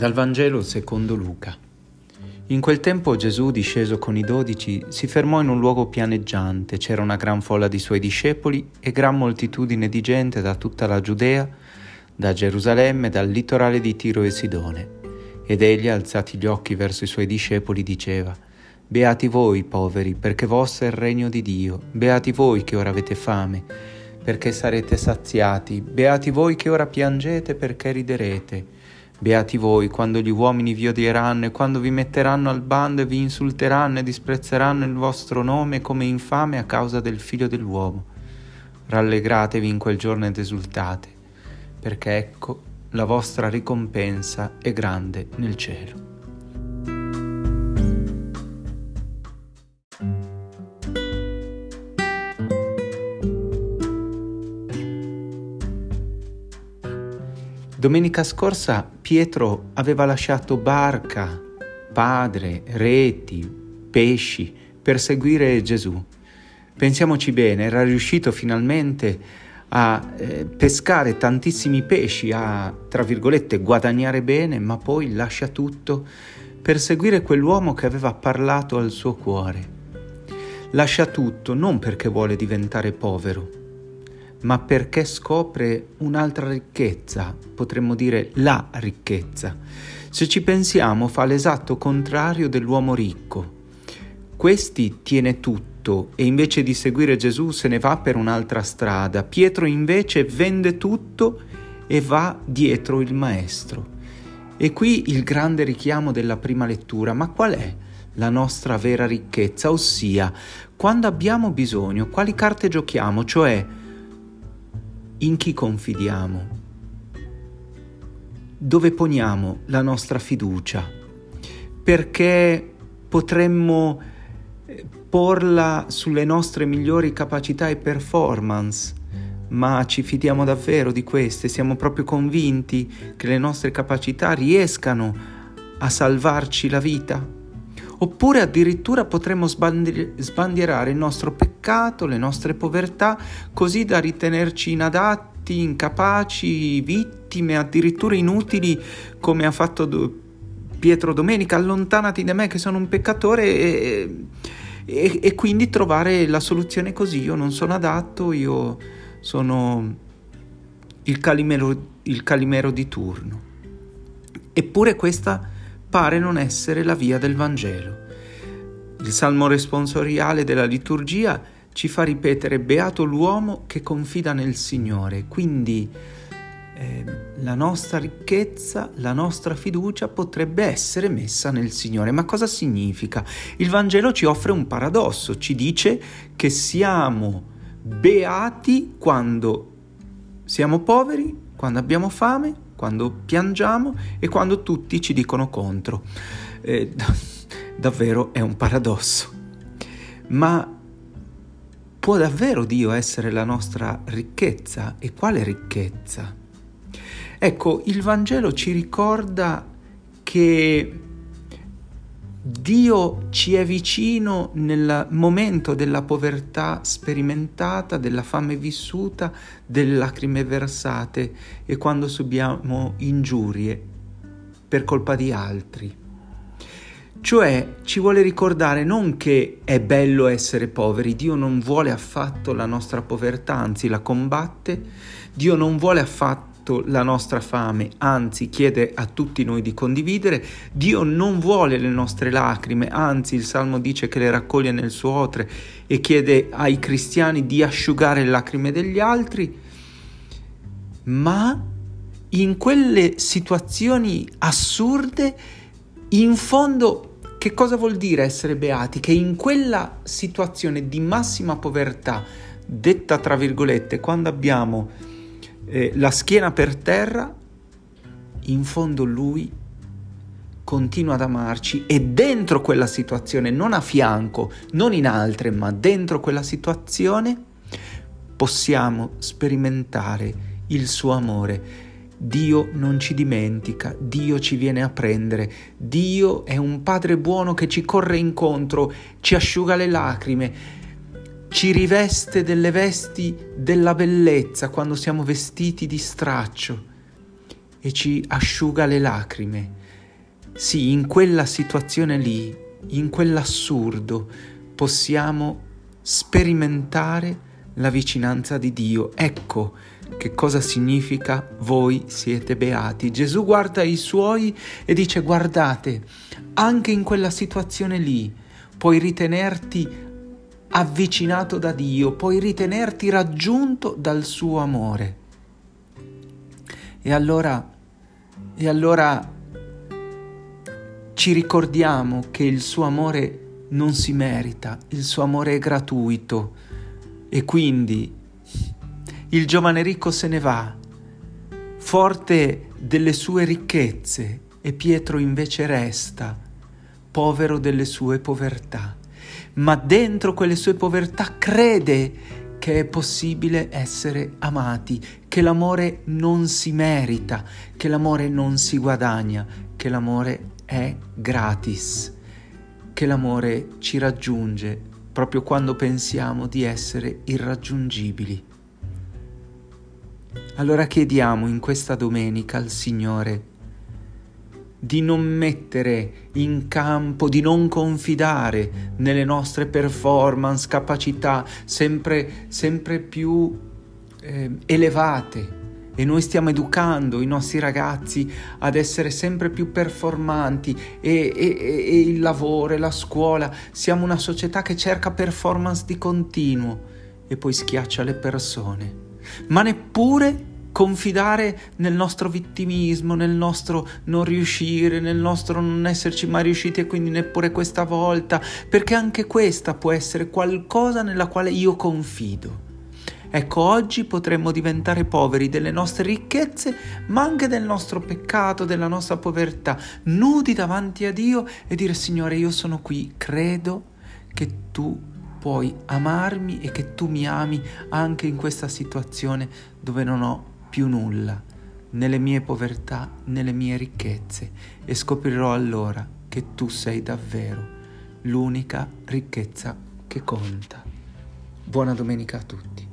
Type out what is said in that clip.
Dal Vangelo secondo Luca. In quel tempo Gesù, disceso con i dodici, si fermò in un luogo pianeggiante. C'era una gran folla di suoi discepoli e gran moltitudine di gente da tutta la Giudea, da Gerusalemme, dal litorale di Tiro e Sidone. Ed egli, alzati gli occhi verso i suoi discepoli, diceva, Beati voi, poveri, perché vostro è il regno di Dio. Beati voi che ora avete fame, perché sarete saziati. Beati voi che ora piangete, perché riderete. Beati voi quando gli uomini vi odieranno e quando vi metteranno al bando e vi insulteranno e disprezzeranno il vostro nome come infame a causa del figlio dell'uomo. Rallegratevi in quel giorno ed esultate, perché ecco la vostra ricompensa è grande nel cielo. Domenica scorsa Pietro aveva lasciato barca, padre, reti, pesci per seguire Gesù. Pensiamoci bene, era riuscito finalmente a eh, pescare tantissimi pesci, a, tra virgolette, guadagnare bene, ma poi lascia tutto per seguire quell'uomo che aveva parlato al suo cuore. Lascia tutto non perché vuole diventare povero, ma perché scopre un'altra ricchezza, potremmo dire la ricchezza. Se ci pensiamo fa l'esatto contrario dell'uomo ricco. Questi tiene tutto e invece di seguire Gesù se ne va per un'altra strada. Pietro invece vende tutto e va dietro il Maestro. E qui il grande richiamo della prima lettura, ma qual è la nostra vera ricchezza? Ossia, quando abbiamo bisogno, quali carte giochiamo? Cioè, in chi confidiamo? Dove poniamo la nostra fiducia? Perché potremmo eh, porla sulle nostre migliori capacità e performance, ma ci fidiamo davvero di queste? Siamo proprio convinti che le nostre capacità riescano a salvarci la vita? Oppure addirittura potremmo sbandierare il nostro peccato, le nostre povertà, così da ritenerci inadatti, incapaci, vittime, addirittura inutili, come ha fatto Pietro Domenica, allontanati da me che sono un peccatore e, e, e quindi trovare la soluzione così, io non sono adatto, io sono il calimero, il calimero di turno. Eppure questa pare non essere la via del Vangelo. Il salmo responsoriale della liturgia ci fa ripetere beato l'uomo che confida nel Signore, quindi eh, la nostra ricchezza, la nostra fiducia potrebbe essere messa nel Signore. Ma cosa significa? Il Vangelo ci offre un paradosso, ci dice che siamo beati quando siamo poveri, quando abbiamo fame, quando piangiamo e quando tutti ci dicono contro. Eh, davvero è un paradosso. Ma può davvero Dio essere la nostra ricchezza? E quale ricchezza? Ecco, il Vangelo ci ricorda che Dio ci è vicino nel momento della povertà sperimentata, della fame vissuta, delle lacrime versate e quando subiamo ingiurie per colpa di altri. Cioè ci vuole ricordare non che è bello essere poveri, Dio non vuole affatto la nostra povertà, anzi la combatte, Dio non vuole affatto fatto la nostra fame, anzi chiede a tutti noi di condividere. Dio non vuole le nostre lacrime, anzi il Salmo dice che le raccoglie nel suo otre e chiede ai cristiani di asciugare le lacrime degli altri, ma in quelle situazioni assurde, in fondo che cosa vuol dire essere beati? Che in quella situazione di massima povertà, detta tra virgolette, quando abbiamo eh, la schiena per terra, in fondo lui continua ad amarci e dentro quella situazione, non a fianco, non in altre, ma dentro quella situazione, possiamo sperimentare il suo amore. Dio non ci dimentica, Dio ci viene a prendere, Dio è un Padre buono che ci corre incontro, ci asciuga le lacrime, ci riveste delle vesti della bellezza quando siamo vestiti di straccio e ci asciuga le lacrime sì, in quella situazione lì, in quell'assurdo, possiamo sperimentare la vicinanza di Dio. Ecco che cosa significa voi siete beati. Gesù guarda i suoi e dice guardate, anche in quella situazione lì puoi ritenerti avvicinato da Dio, puoi ritenerti raggiunto dal suo amore. E allora, e allora ci ricordiamo che il suo amore non si merita, il suo amore è gratuito e quindi il giovane ricco se ne va, forte delle sue ricchezze, e Pietro invece resta, povero delle sue povertà. Ma dentro quelle sue povertà crede che è possibile essere amati, che l'amore non si merita, che l'amore non si guadagna, che l'amore è gratis, che l'amore ci raggiunge proprio quando pensiamo di essere irraggiungibili. Allora chiediamo in questa domenica al Signore di non mettere in campo, di non confidare nelle nostre performance, capacità sempre, sempre più eh, elevate. E noi stiamo educando i nostri ragazzi ad essere sempre più performanti e, e, e il lavoro e la scuola, siamo una società che cerca performance di continuo e poi schiaccia le persone, ma neppure confidare nel nostro vittimismo, nel nostro non riuscire, nel nostro non esserci mai riusciti e quindi neppure questa volta, perché anche questa può essere qualcosa nella quale io confido. Ecco, oggi potremmo diventare poveri delle nostre ricchezze, ma anche del nostro peccato, della nostra povertà, nudi davanti a Dio e dire Signore, io sono qui, credo che tu puoi amarmi e che tu mi ami anche in questa situazione dove non ho più nulla, nelle mie povertà, nelle mie ricchezze, e scoprirò allora che tu sei davvero l'unica ricchezza che conta. Buona domenica a tutti.